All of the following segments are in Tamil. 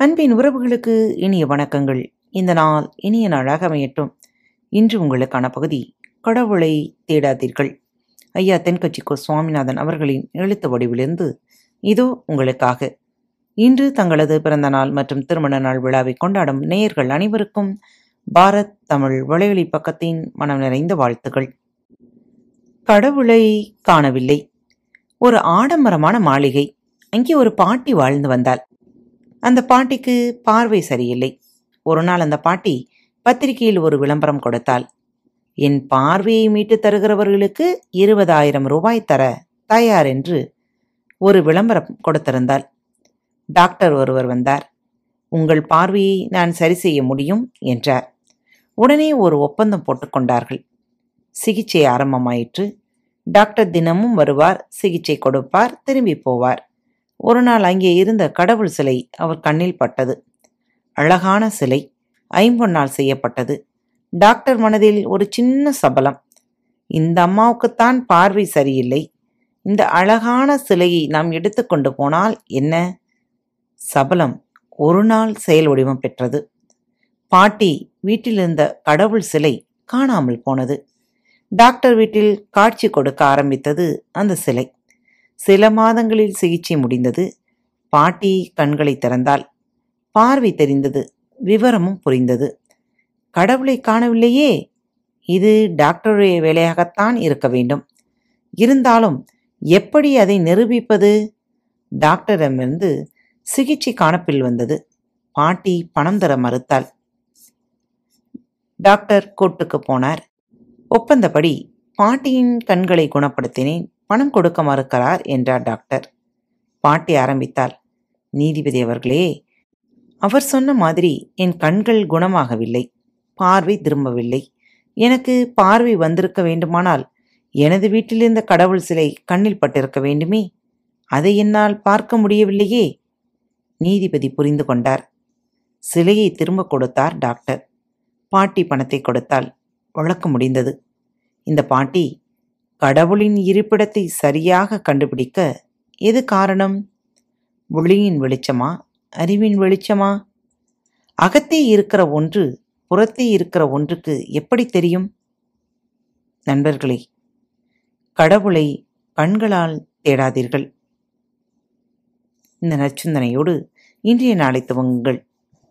அன்பின் உறவுகளுக்கு இனிய வணக்கங்கள். இந்த நாள் இனிய நாளாக அமையட்டும். இன்று உங்களுக்கான பகுதி கடவுளை தேடாதீர்கள். ஐயா தென்கட்சிக்கோ சுவாமிநாதன் அவர்களின் எழுத்து வடிவிலிருந்து இதோ உங்களுக்காக. இன்று தங்களது பிறந்த நாள் மற்றும் திருமண நாள் விழாவை கொண்டாடும் நேயர்கள் அனைவருக்கும் பாரத் தமிழ் வலையொலி பக்கத்தின் மனம் நிறைந்த வாழ்த்துகள் கடவுளை காணவில்லை. ஒரு ஆடம்பரமான மாளிகை. அங்கே ஒரு பாட்டி வாழ்ந்து வந்தாள். அந்த பாட்டிக்கு பார்வை சரியில்லை. ஒரு நாள் அந்த பாட்டி பத்திரிகையில் ஒரு விளம்பரம் கொடுத்தாள். என் பார்வையை மீட்டு தருகிறவர்களுக்கு இருபதாயிரம் ரூபாய் தர தயார் என்று ஒரு விளம்பரம் கொடுத்திருந்தாள். டாக்டர் ஒருவர் வந்தார். உங்கள் பார்வையை நான் சரி செய்ய முடியும் என்றார். உடனே ஒரு ஒப்பந்தம் போட்டுக்கொண்டார்கள் சிகிச்சை ஆரம்பமாயிற்று. டாக்டர் தினமும் வருவார் சிகிச்சை கொடுப்பார் திரும்பி போவார். ஒரு நாள் அங்கே இருந்த கடவுள் சிலை அவர் கண்ணில் பட்டது. அழகான சிலை ஐம்பொன்னால் செய்யப்பட்டது. டாக்டர் மனதில் ஒரு சின்ன சபலம். இந்த அம்மாவுக்குத்தான் பார்வை சரியில்லை. இந்த அழகான சிலையை நாம் எடுத்துக்கொண்டு போனால் என்ன? சபலம் ஒரு நாள் செயல் வடிவம் பெற்றது. பாட்டி வீட்டிலிருந்த கடவுள் சிலை காணாமல் போனது. டாக்டர் வீட்டில் காட்சி கொடுக்க ஆரம்பித்தது அந்த சிலை. சில மாதங்களில் சிகிச்சை முடிந்தது. பாட்டி கண்களை திறந்தாள். பார்வை தெரிந்தது. விவரமும் புரிந்தது. கடவுளை காணவில்லையே. இது டாக்டருடைய வேலையாகத்தான் இருக்க வேண்டும். இருந்தாலும் எப்படி அதை நிரூபிப்பது? டாக்டரிடமிருந்து சிகிச்சை காணப்பில் வந்தது. பாட்டி பணம் தர மறுத்தாள். டாக்டர் கோர்ட்டுக்கு போனார். ஒப்பந்தப்படி பாட்டியின் கண்களை குணப்படுத்தினேன். பணம் கொடுக்க மறுக்கிறார் என்றார் டாக்டர். பாட்டி ஆரம்பித்தாள். நீதிபதி அவர்களே அவர் சொன்ன மாதிரி என் கண்கள் குணமாகவில்லை பார்வை திரும்பவில்லை. எனக்கு பார்வை வந்திருக்க வேண்டுமானால் எனது வீட்டிலிருந்த கடவுள் சிலை கண்ணில் பட்டிருக்க வேண்டுமே. அதை என்னால் பார்க்க முடியவில்லையே. நீதிபதி புரிந்து கொண்டார். சிலையை திரும்ப கொடுத்தார் டாக்டர். பாட்டி பணத்தை கொடுத்தால் வழக்கு முடிந்தது. இந்த பாட்டி கடவுளின் இருப்பிடத்தை சரியாக கண்டுபிடிக்க எது காரணம்? ஒளியின் வெளிச்சமா? அறிவின் வெளிச்சமா? அகத்தே இருக்கிற ஒன்று புறத்தே இருக்கிற ஒன்றுக்கு எப்படி தெரியும்? நண்பர்களே கடவுளை கண்களால் தேடாதீர்கள். இந்த நற்சிந்தனையோடு இன்றைய நாளை துவங்குங்கள்.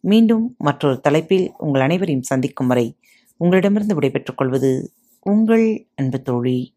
மீண்டும் மற்றொரு தலைப்பில் உங்கள் அனைவரையும் சந்திக்கும் வரை உங்களிடமிருந்து விடைபெற்றுக் கொள்வது உங்கள் அன்பு தோழி.